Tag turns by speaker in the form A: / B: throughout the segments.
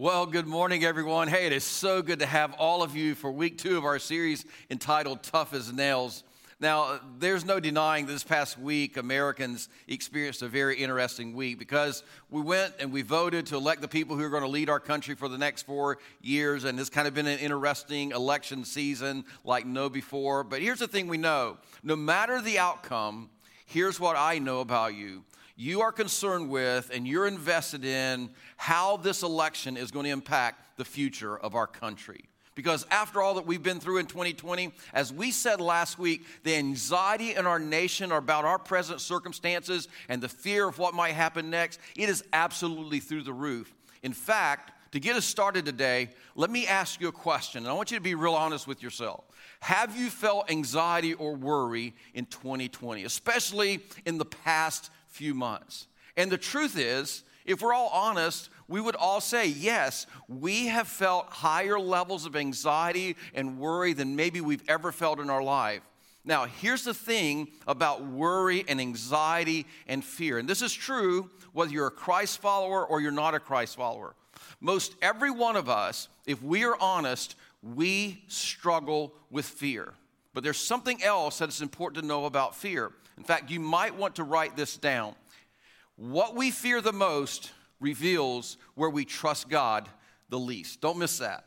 A: Well, good morning, everyone. Hey, it is so good to have all of you for week two of our series entitled Tough as Nails. Now, there's no denying this past week, Americans experienced a very interesting week because we went and we voted to elect the people who are going to lead our country for the next four years, and it's kind of been an interesting election season like no before. But here's the thing we know no matter the outcome, here's what I know about you you are concerned with and you're invested in how this election is going to impact the future of our country. Because after all that we've been through in 2020, as we said last week, the anxiety in our nation about our present circumstances and the fear of what might happen next, it is absolutely through the roof. In fact, to get us started today, let me ask you a question, and I want you to be real honest with yourself. Have you felt anxiety or worry in 2020, especially in the past few months. And the truth is, if we're all honest, we would all say, yes, we have felt higher levels of anxiety and worry than maybe we've ever felt in our life. Now, here's the thing about worry and anxiety and fear. And this is true whether you're a Christ follower or you're not a Christ follower. Most every one of us, if we are honest, we struggle with fear. But there's something else that is important to know about fear. In fact, you might want to write this down. What we fear the most reveals where we trust God the least. Don't miss that.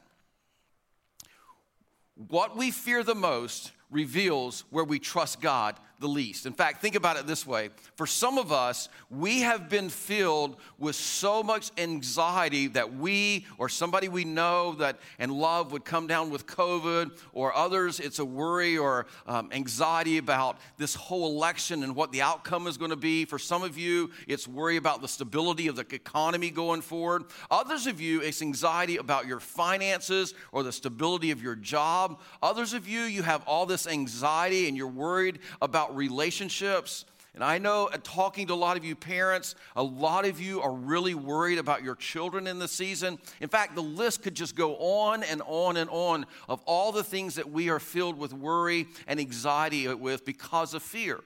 A: What we fear the most reveals where we trust God the least. In fact, think about it this way. For some of us, we have been filled with so much anxiety that we or somebody we know that and love would come down with COVID, or others, it's a worry or um, anxiety about this whole election and what the outcome is going to be. For some of you, it's worry about the stability of the economy going forward. Others of you, it's anxiety about your finances or the stability of your job. Others of you, you have all this anxiety and you're worried about relationships. And I know, uh, talking to a lot of you parents, a lot of you are really worried about your children in the season. In fact, the list could just go on and on and on of all the things that we are filled with worry and anxiety with because of fear.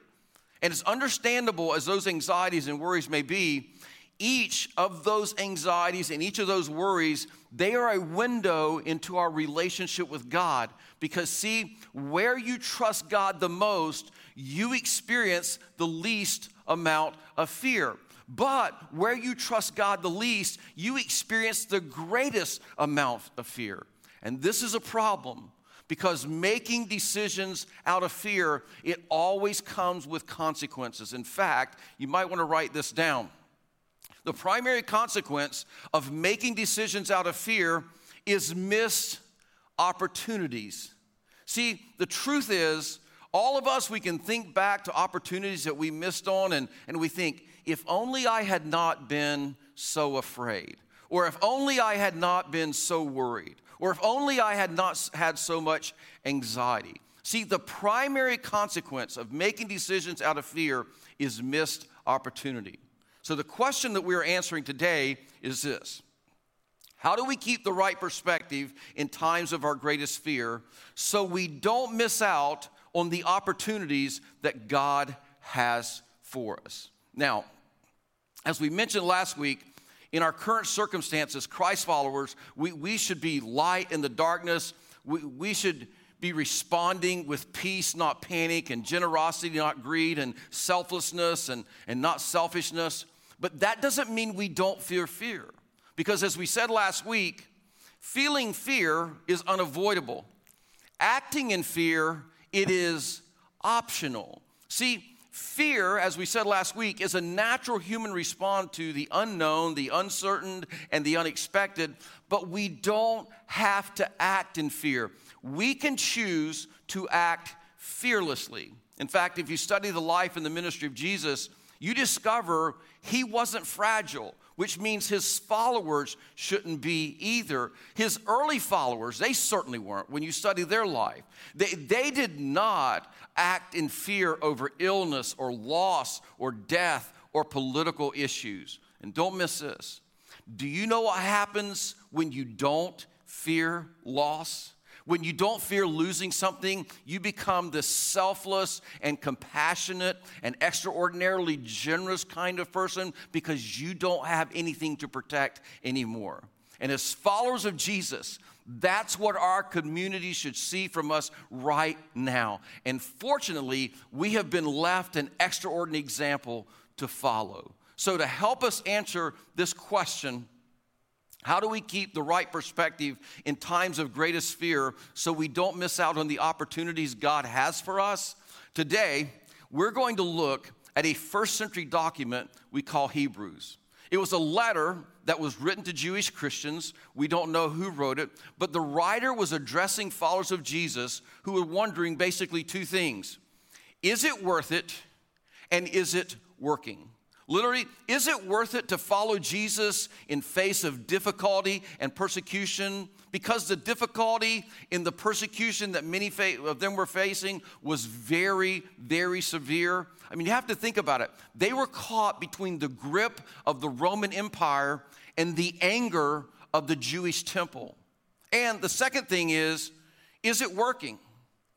A: And it's understandable as those anxieties and worries may be, each of those anxieties and each of those worries, they are a window into our relationship with God. Because, see, where you trust God the most, you experience the least amount of fear. But where you trust God the least, you experience the greatest amount of fear. And this is a problem because making decisions out of fear, it always comes with consequences. In fact, you might want to write this down. The primary consequence of making decisions out of fear is missed opportunities. See, the truth is, all of us, we can think back to opportunities that we missed on, and, and we think, if only I had not been so afraid, or if only I had not been so worried, or if only I had not had so much anxiety. See, the primary consequence of making decisions out of fear is missed opportunity. So, the question that we're answering today is this How do we keep the right perspective in times of our greatest fear so we don't miss out on the opportunities that God has for us? Now, as we mentioned last week, in our current circumstances, Christ followers, we, we should be light in the darkness. We, we should be responding with peace, not panic, and generosity, not greed, and selflessness, and, and not selfishness. But that doesn't mean we don't fear fear. Because as we said last week, feeling fear is unavoidable. Acting in fear, it is optional. See, fear, as we said last week, is a natural human response to the unknown, the uncertain, and the unexpected, but we don't have to act in fear. We can choose to act fearlessly. In fact, if you study the life and the ministry of Jesus, you discover he wasn't fragile, which means his followers shouldn't be either. His early followers, they certainly weren't when you study their life. They, they did not act in fear over illness or loss or death or political issues. And don't miss this. Do you know what happens when you don't fear loss? When you don't fear losing something, you become this selfless and compassionate and extraordinarily generous kind of person because you don't have anything to protect anymore. And as followers of Jesus, that's what our community should see from us right now. And fortunately, we have been left an extraordinary example to follow. So, to help us answer this question, how do we keep the right perspective in times of greatest fear so we don't miss out on the opportunities God has for us? Today, we're going to look at a first century document we call Hebrews. It was a letter that was written to Jewish Christians. We don't know who wrote it, but the writer was addressing followers of Jesus who were wondering basically two things Is it worth it? And is it working? Literally, is it worth it to follow Jesus in face of difficulty and persecution? Because the difficulty in the persecution that many of them were facing was very, very severe. I mean, you have to think about it. They were caught between the grip of the Roman Empire and the anger of the Jewish temple. And the second thing is, is it working?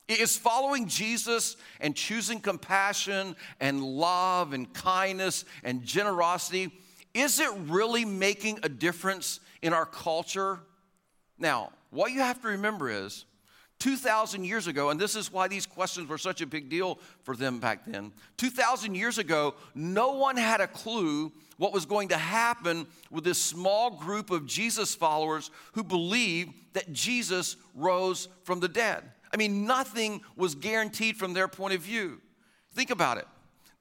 A: Is following Jesus and choosing compassion and love and kindness and generosity, is it really making a difference in our culture? Now, what you have to remember is 2,000 years ago, and this is why these questions were such a big deal for them back then. 2,000 years ago, no one had a clue what was going to happen with this small group of Jesus followers who believed that Jesus rose from the dead. I mean, nothing was guaranteed from their point of view. Think about it.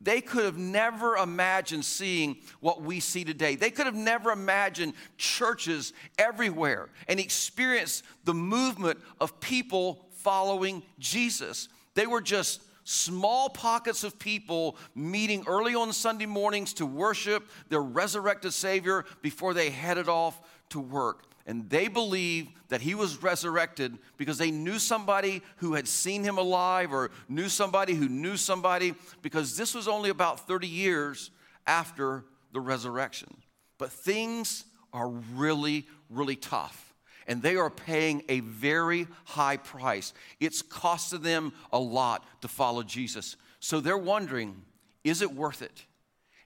A: They could have never imagined seeing what we see today. They could have never imagined churches everywhere and experienced the movement of people following Jesus. They were just small pockets of people meeting early on Sunday mornings to worship their resurrected Savior before they headed off to work and they believed that he was resurrected because they knew somebody who had seen him alive or knew somebody who knew somebody because this was only about 30 years after the resurrection. But things are really, really tough. And they are paying a very high price. It's costed them a lot to follow Jesus. So they're wondering is it worth it?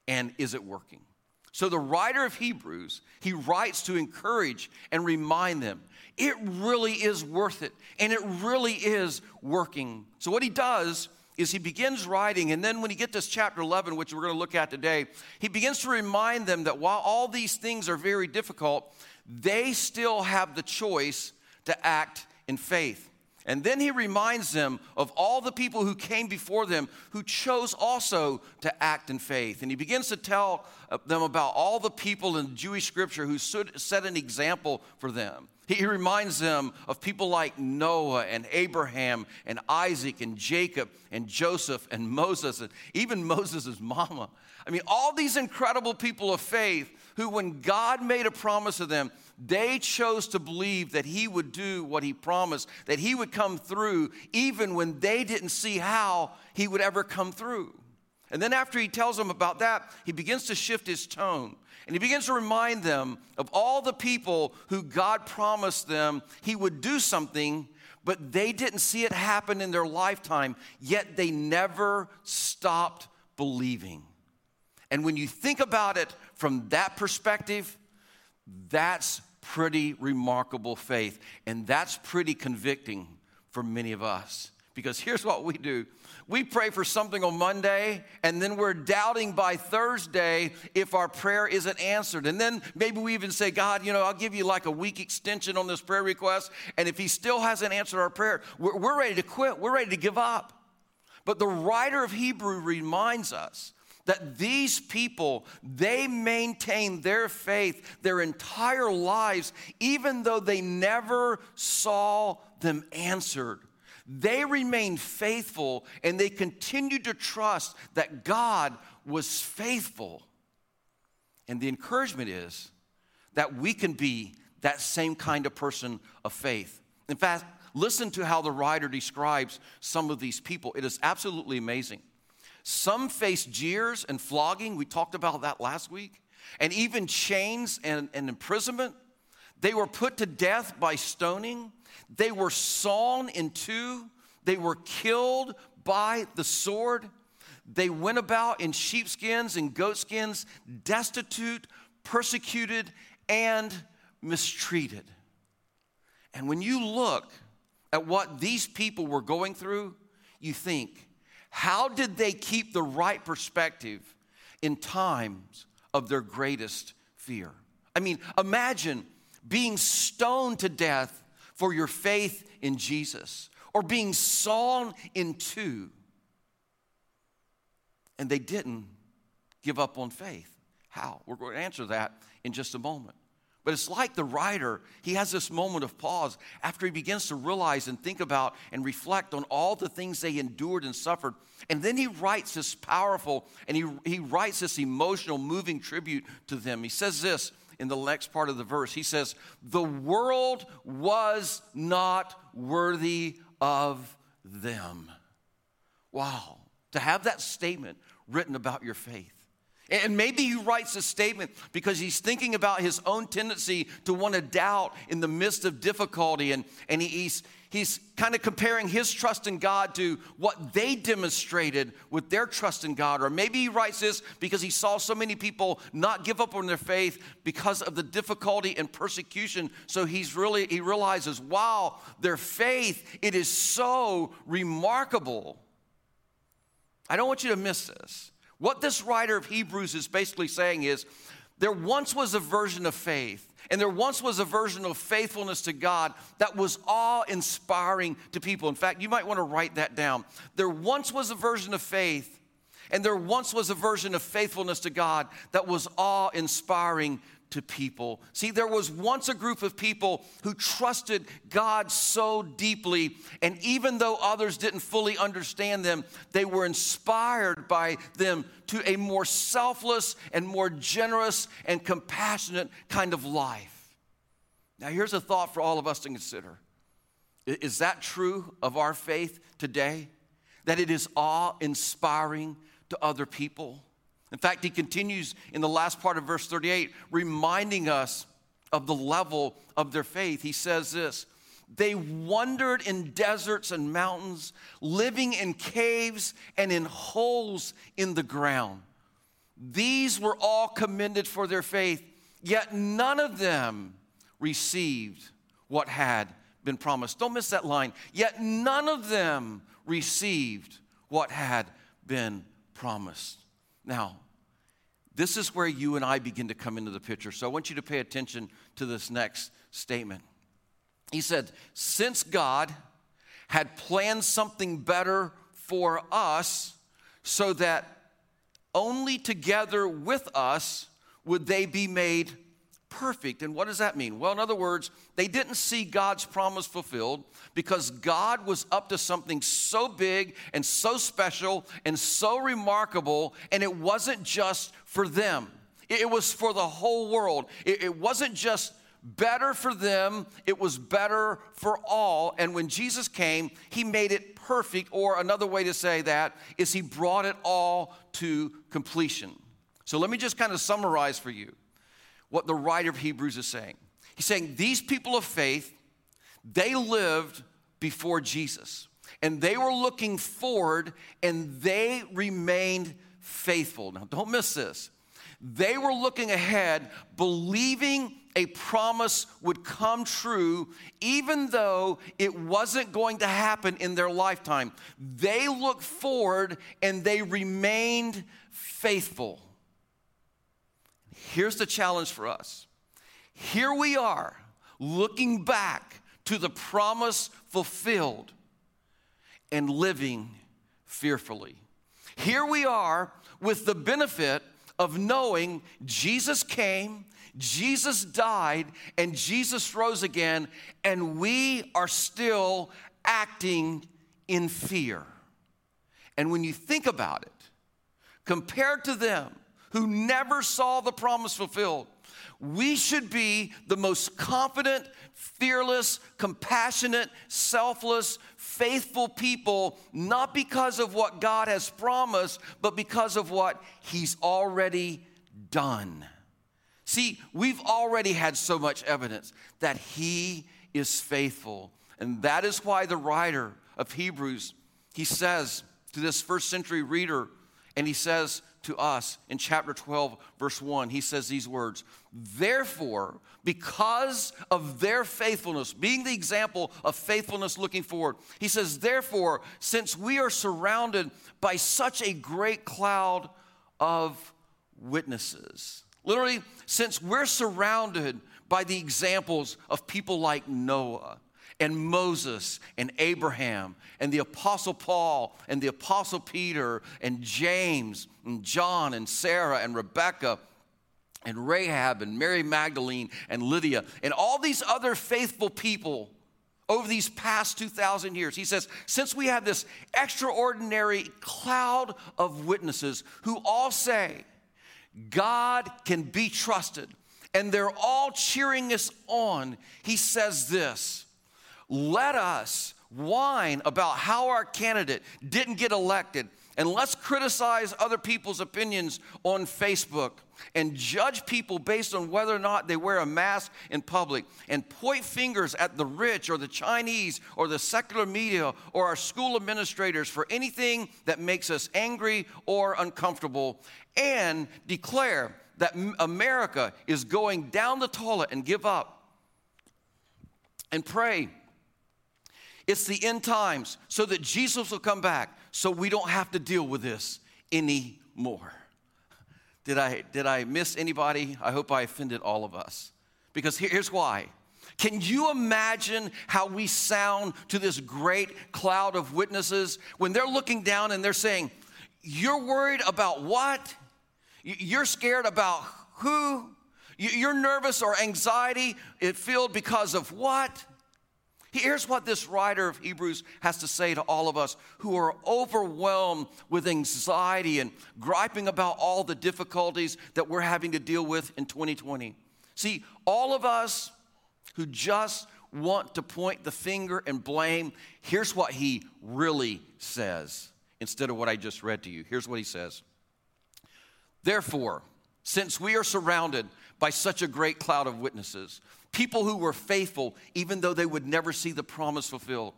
A: And is it working? So the writer of Hebrews, he writes to encourage and remind them it really is worth it and it really is working. So what he does is he begins writing, and then when he gets to chapter 11, which we're going to look at today, he begins to remind them that while all these things are very difficult, they still have the choice to act in faith. And then he reminds them of all the people who came before them who chose also to act in faith. And he begins to tell uh, them about all the people in Jewish scripture who set an example for them. He reminds them of people like Noah and Abraham and Isaac and Jacob and Joseph and Moses and even Moses' mama. I mean, all these incredible people of faith who, when God made a promise to them, they chose to believe that he would do what he promised, that he would come through, even when they didn't see how he would ever come through. And then, after he tells them about that, he begins to shift his tone. And he begins to remind them of all the people who God promised them he would do something, but they didn't see it happen in their lifetime, yet they never stopped believing. And when you think about it from that perspective, that's pretty remarkable faith. And that's pretty convicting for many of us. Because here's what we do we pray for something on Monday, and then we're doubting by Thursday if our prayer isn't answered. And then maybe we even say, God, you know, I'll give you like a week extension on this prayer request. And if He still hasn't answered our prayer, we're, ready to quit, we're ready to give up. But the writer of Hebrew reminds us that these people they maintain their faith their entire lives even though they never saw them answered. They remained faithful and they continued to trust that god was faithful. And the encouragement is that we can be that same kind of person of faith. In fact listen to how the writer describes some of these people. It is absolutely amazing some faced jeers and flogging. We talked about that last week. And even chains and, and imprisonment. They were put to death by stoning. They were sawn in two. They were killed by the sword. They went about in sheepskins and goatskins, destitute, persecuted, and mistreated. And when you look at what these people were going through, you think, how did they keep the right perspective in times of their greatest fear? I mean, imagine being stoned to death for your faith in Jesus or being sawn in two. And they didn't give up on faith. How? We're going to answer that in just a moment. But it's like the writer, he has this moment of pause after he begins to realize and think about and reflect on all the things they endured and suffered. And then he writes this powerful and he, he writes this emotional, moving tribute to them. He says this in the next part of the verse He says, The world was not worthy of them. Wow. To have that statement written about your faith. And maybe he writes a statement because he's thinking about his own tendency to want to doubt in the midst of difficulty. And, and he's, he's kind of comparing his trust in God to what they demonstrated with their trust in God. Or maybe he writes this because he saw so many people not give up on their faith because of the difficulty and persecution. So he's really, he realizes, wow, their faith, it is so remarkable. I don't want you to miss this. What this writer of Hebrews is basically saying is there once was a version of faith, and there once was a version of faithfulness to God that was awe inspiring to people. In fact, you might want to write that down. There once was a version of faith, and there once was a version of faithfulness to God that was awe inspiring to people. See, there was once a group of people who trusted God so deeply, and even though others didn't fully understand them, they were inspired by them to a more selfless and more generous and compassionate kind of life. Now, here's a thought for all of us to consider Is that true of our faith today? That it is awe inspiring to other people? In fact, he continues in the last part of verse 38, reminding us of the level of their faith. He says this They wandered in deserts and mountains, living in caves and in holes in the ground. These were all commended for their faith, yet none of them received what had been promised. Don't miss that line. Yet none of them received what had been promised. Now, this is where you and I begin to come into the picture. So I want you to pay attention to this next statement. He said, Since God had planned something better for us, so that only together with us would they be made perfect. And what does that mean? Well, in other words, they didn't see God's promise fulfilled because God was up to something so big and so special and so remarkable, and it wasn't just for them, it was for the whole world. It wasn't just better for them, it was better for all. And when Jesus came, he made it perfect, or another way to say that is he brought it all to completion. So let me just kind of summarize for you what the writer of Hebrews is saying. He's saying these people of faith, they lived before Jesus and they were looking forward and they remained faithful. Now, don't miss this. They were looking ahead, believing a promise would come true, even though it wasn't going to happen in their lifetime. They looked forward and they remained faithful. Here's the challenge for us. Here we are, looking back to the promise fulfilled and living fearfully. Here we are with the benefit of knowing Jesus came, Jesus died, and Jesus rose again, and we are still acting in fear. And when you think about it, compared to them, who never saw the promise fulfilled. We should be the most confident, fearless, compassionate, selfless, faithful people, not because of what God has promised, but because of what He's already done. See, we've already had so much evidence that He is faithful. And that is why the writer of Hebrews, he says to this first century reader, and he says to us in chapter 12, verse 1. He says these words Therefore, because of their faithfulness, being the example of faithfulness looking forward, he says, Therefore, since we are surrounded by such a great cloud of witnesses, literally, since we're surrounded by the examples of people like Noah and Moses and Abraham and the Apostle Paul and the Apostle Peter and James and John and Sarah and Rebecca and Rahab and Mary Magdalene and Lydia and all these other faithful people over these past 2,000 years. He says, since we have this extraordinary cloud of witnesses who all say, God can be trusted, and they're all cheering us on, he says this let us whine about how our candidate didn't get elected, and let's criticize other people's opinions on Facebook and judge people based on whether or not they wear a mask in public and point fingers at the rich or the Chinese or the secular media or our school administrators for anything that makes us angry or uncomfortable and declare that America is going down the toilet and give up and pray it's the end times so that Jesus will come back so we don't have to deal with this anymore. Did I, did I miss anybody? I hope I offended all of us. Because here's why. Can you imagine how we sound to this great cloud of witnesses when they're looking down and they're saying, You're worried about what? You're scared about who? You're nervous or anxiety filled because of what? Here's what this writer of Hebrews has to say to all of us who are overwhelmed with anxiety and griping about all the difficulties that we're having to deal with in 2020. See, all of us who just want to point the finger and blame, here's what he really says instead of what I just read to you. Here's what he says Therefore, since we are surrounded by such a great cloud of witnesses, people who were faithful, even though they would never see the promise fulfilled.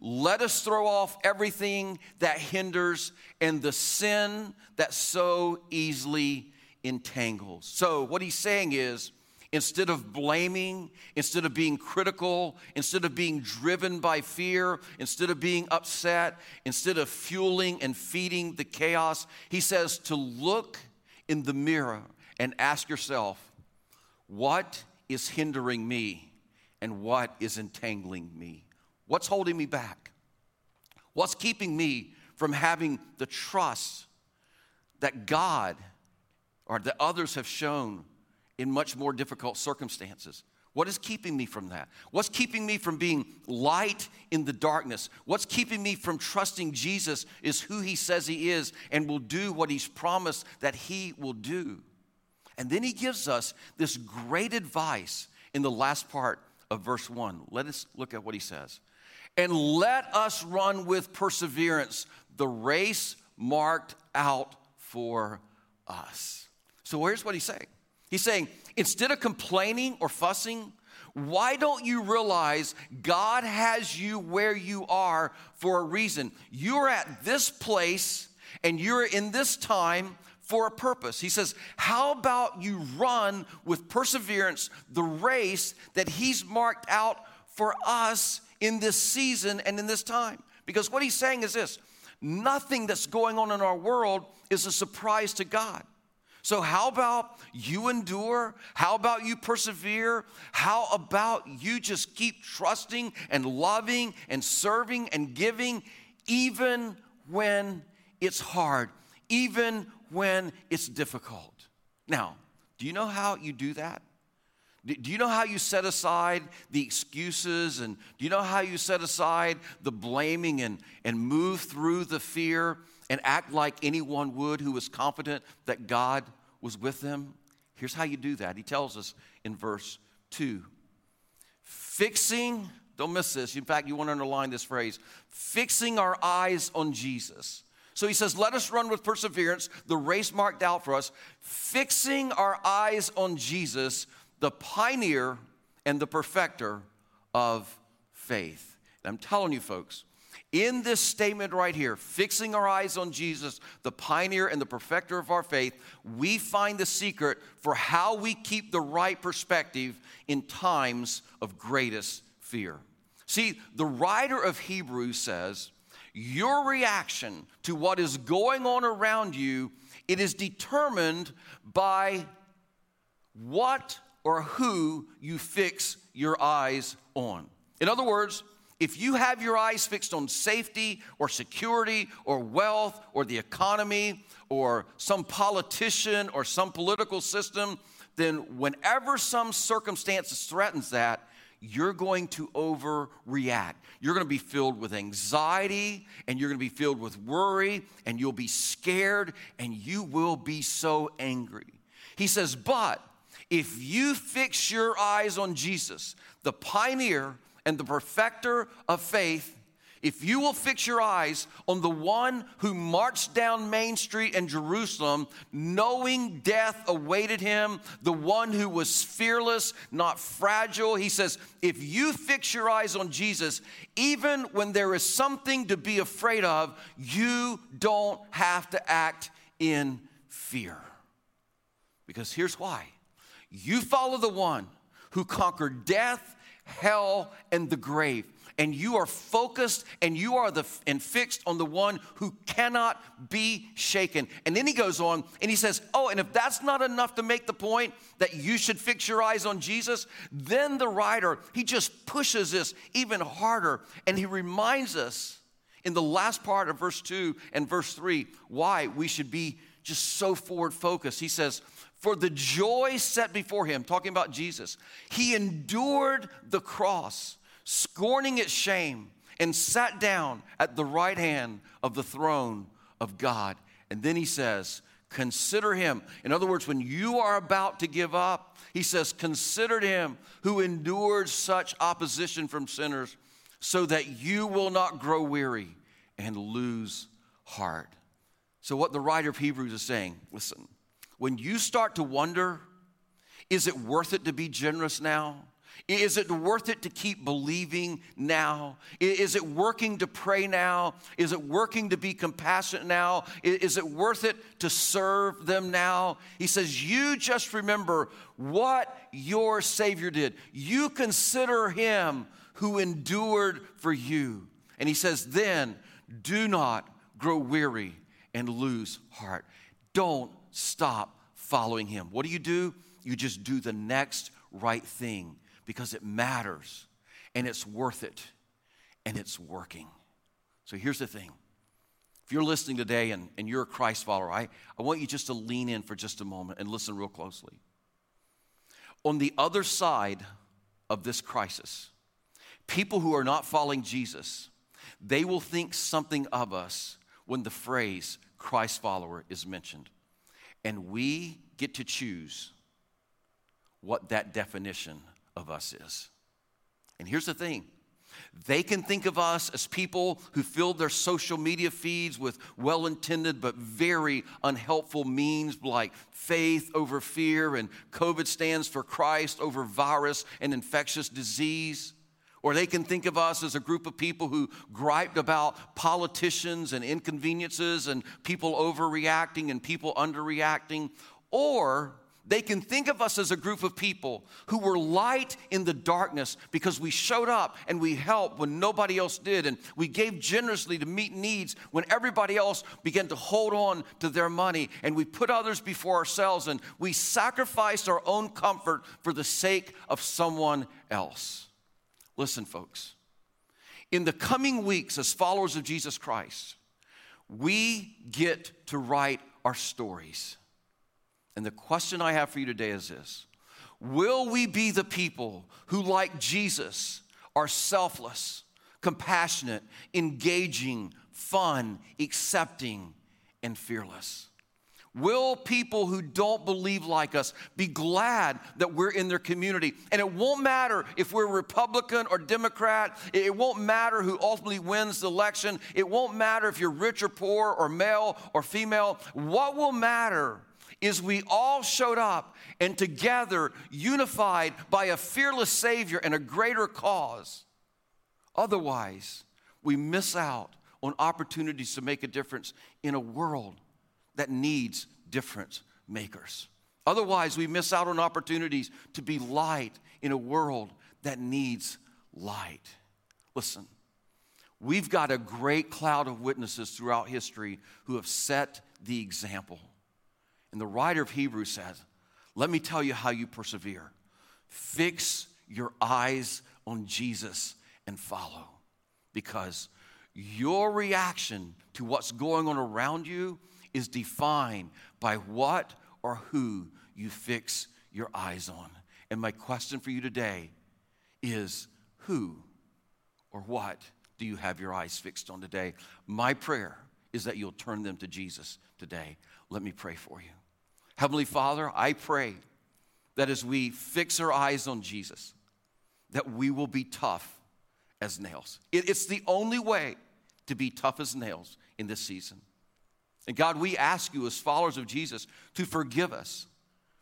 A: Let us throw off everything that hinders and the sin that so easily entangles. So, what he's saying is, instead of blaming, instead of being critical, instead of being driven by fear, instead of being upset, instead of fueling and feeding the chaos, he says to look in the mirror and ask yourself, what is hindering me and what is entangling me? What's holding me back? What's keeping me from having the trust that God or that others have shown in much more difficult circumstances? What is keeping me from that? What's keeping me from being light in the darkness? What's keeping me from trusting Jesus is who he says he is and will do what he's promised that he will do? And then he gives us this great advice in the last part of verse 1. Let us look at what he says. And let us run with perseverance the race marked out for us. So here's what he's saying He's saying, instead of complaining or fussing, why don't you realize God has you where you are for a reason? You're at this place and you're in this time for a purpose. He says, How about you run with perseverance the race that He's marked out for us in this season and in this time? Because what He's saying is this nothing that's going on in our world is a surprise to God. So, how about you endure? How about you persevere? How about you just keep trusting and loving and serving and giving, even when it's hard, even when it's difficult. Now, do you know how you do that? Do you know how you set aside the excuses and do you know how you set aside the blaming and, and move through the fear and act like anyone would who was confident that God was with them? Here's how you do that. He tells us in verse 2 fixing, don't miss this. In fact, you want to underline this phrase fixing our eyes on Jesus so he says, Let us run with perseverance the race marked out for us, fixing our eyes on Jesus, the pioneer and the perfecter of faith. And I'm telling you, folks, In this statement right here, fixing our eyes on Jesus, the pioneer and the perfecter of our faith, we find the secret for how we keep the right perspective in times of greatest fear. See, the writer of Hebrews says, your reaction to what is going on around you, it is determined by what or who you fix your eyes on. In other words, if you have your eyes fixed on safety or security or wealth or the economy or some politician or some political system, then whenever some circumstances threatens that, you're going to overreact. You're going to be filled with anxiety and you're going to be filled with worry and you'll be scared and you will be so angry. He says, But if you fix your eyes on Jesus, the pioneer, and the perfecter of faith, if you will fix your eyes on the one who marched down Main Street in Jerusalem, knowing death awaited him, the one who was fearless, not fragile, he says, if you fix your eyes on Jesus, even when there is something to be afraid of, you don't have to act in fear. Because here's why you follow the one who conquered death hell, and the grave. And you are focused and you are the and fixed on the one who cannot be shaken. And then he goes on and he says, Oh, and if that's not enough to make the point that you should fix your eyes on Jesus, then the writer, he just pushes this even harder and he reminds us in the last part of verse 2 and verse 3 why we should be just so forward focused. He says, for the joy set before him, talking about Jesus, he endured the cross, scorning its shame, and sat down at the right hand of the throne of God. And then he says, Consider him. In other words, when you are about to give up, he says, Consider him who endured such opposition from sinners, so that you will not grow weary and lose heart. So, what the writer of Hebrews is saying, listen, when you start to wonder, is it worth it to be generous now? Is it worth it to keep believing now? Is it working to pray now? Is it working to be compassionate now? Is it worth it to serve them now? He says, You just remember what your Savior did. You consider Him who endured for you. And He says, Then do not grow weary and lose heart. Don't stop following him. What do you do? You just do the next right thing because it matters and it's worth it and it's working. So here's the thing. If you're listening today and, and you're a Christ follower, I, I want you just to lean in for just a moment and listen real closely. On the other side of this crisis, people who are not following Jesus, they will think something of us when the phrase Christ follower is mentioned. And we get to choose what that definition of us is. And here's the thing they can think of us as people who filled their social media feeds with well intended but very unhelpful means like faith over fear and COVID stands for Christ over virus and infectious disease. Or they can think of us as a group of people who griped about politicians and inconveniences and people overreacting and people underreacting. Or they can think of us as a group of people who were light in the darkness because we showed up and we helped when nobody else did, and we gave generously to meet needs when everybody else began to hold on to their money, and we put others before ourselves, and we sacrificed our own comfort for the sake of someone else. Listen, folks, in the coming weeks, as followers of Jesus Christ, we get to write our stories. And the question I have for you today is this Will we be the people who, like Jesus, are selfless, compassionate, engaging, fun, accepting, and fearless? Will people who don't believe like us be glad that we're in their community? And it won't matter if we're Republican or Democrat. It won't matter who ultimately wins the election. It won't matter if you're rich or poor or male or female. What will matter is we all showed up and together, unified by a fearless Savior and a greater cause. Otherwise, We miss out on opportunities to make a difference in a world that needs difference makers. Otherwise, we miss out on opportunities to be light in a world that needs light. Listen, we've got a great cloud of witnesses throughout history who have set the example. And the writer of Hebrews says, Let me tell you how you persevere. Fix your eyes on Jesus and follow. Because your reaction to what's going on around you is defined by what or who you fix your eyes on. And my question for you today is who or what do you have your eyes fixed on today? My prayer is that you'll turn them to Jesus today. Let me pray for you. Heavenly Father, I pray that as we fix our eyes on Jesus, that we will be tough as nails. It's the only way to be tough as nails in this season. And God, we ask you as followers of Jesus to forgive us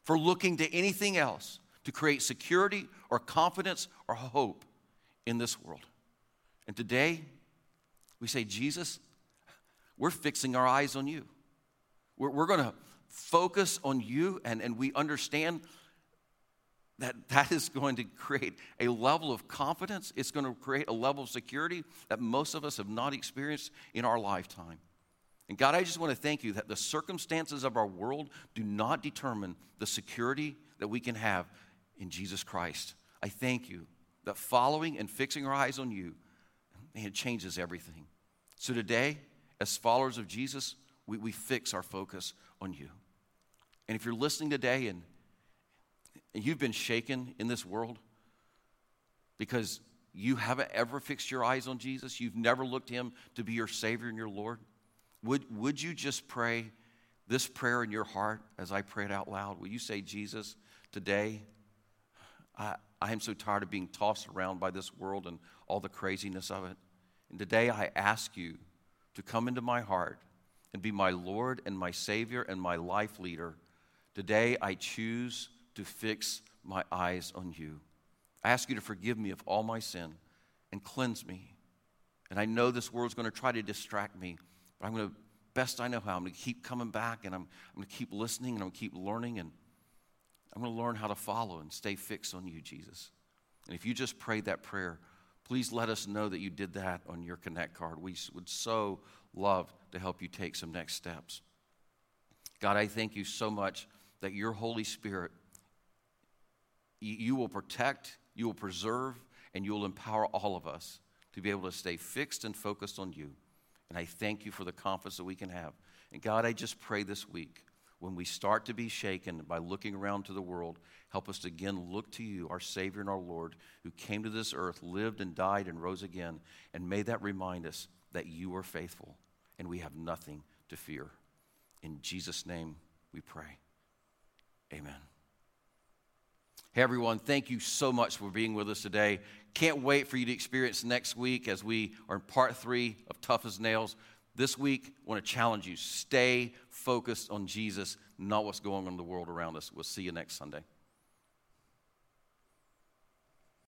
A: for looking to anything else to create security or confidence or hope in this world. And today, we say, Jesus, we're fixing our eyes on you. We're, we're going to focus on you, and, and we understand that that is going to create a level of confidence. It's going to create a level of security that most of us have not experienced in our lifetime. And God, I just want to thank you that the circumstances of our world do not determine the security that we can have in Jesus Christ. I thank you that following and fixing our eyes on you, it changes everything. So today, as followers of Jesus, we, we fix our focus on you. And if you're listening today and, and you've been shaken in this world because you haven't ever fixed your eyes on Jesus, you've never looked him to be your Savior and your Lord, would, would you just pray this prayer in your heart as I pray it out loud? Will you say, Jesus, today, I, I am so tired of being tossed around by this world and all the craziness of it. And today I ask you to come into my heart and be my Lord and my Savior and my life leader. Today I choose to fix my eyes on you. I ask you to forgive me of all my sin and cleanse me. And I know this world's going to try to distract me but I'm going to, best I know how, I'm going to keep coming back and I'm, I'm going to keep listening and I'm going to keep learning and I'm going to learn how to follow and stay fixed on you, Jesus. And if you just prayed that prayer, please let us know that you did that on your Connect card. We would so love to help you take some next steps. God, I thank you so much that your Holy Spirit, you will protect, you will preserve, and you will empower all of us to be able to stay fixed and focused on you. And I thank you for the confidence that we can have. And God, I just pray this week when we start to be shaken by looking around to the world, help us to again look to you, our Savior and our Lord, who came to this earth, lived and died and rose again. And may that remind us that you are faithful and we have nothing to fear. In Jesus' name we pray. Amen. Hey, everyone, thank you so much for being with us today. Can't wait for you to experience next week as we are in part three of Tough as Nails. This week, I want to challenge you stay focused on Jesus, not what's going on in the world around us. We'll see you next Sunday.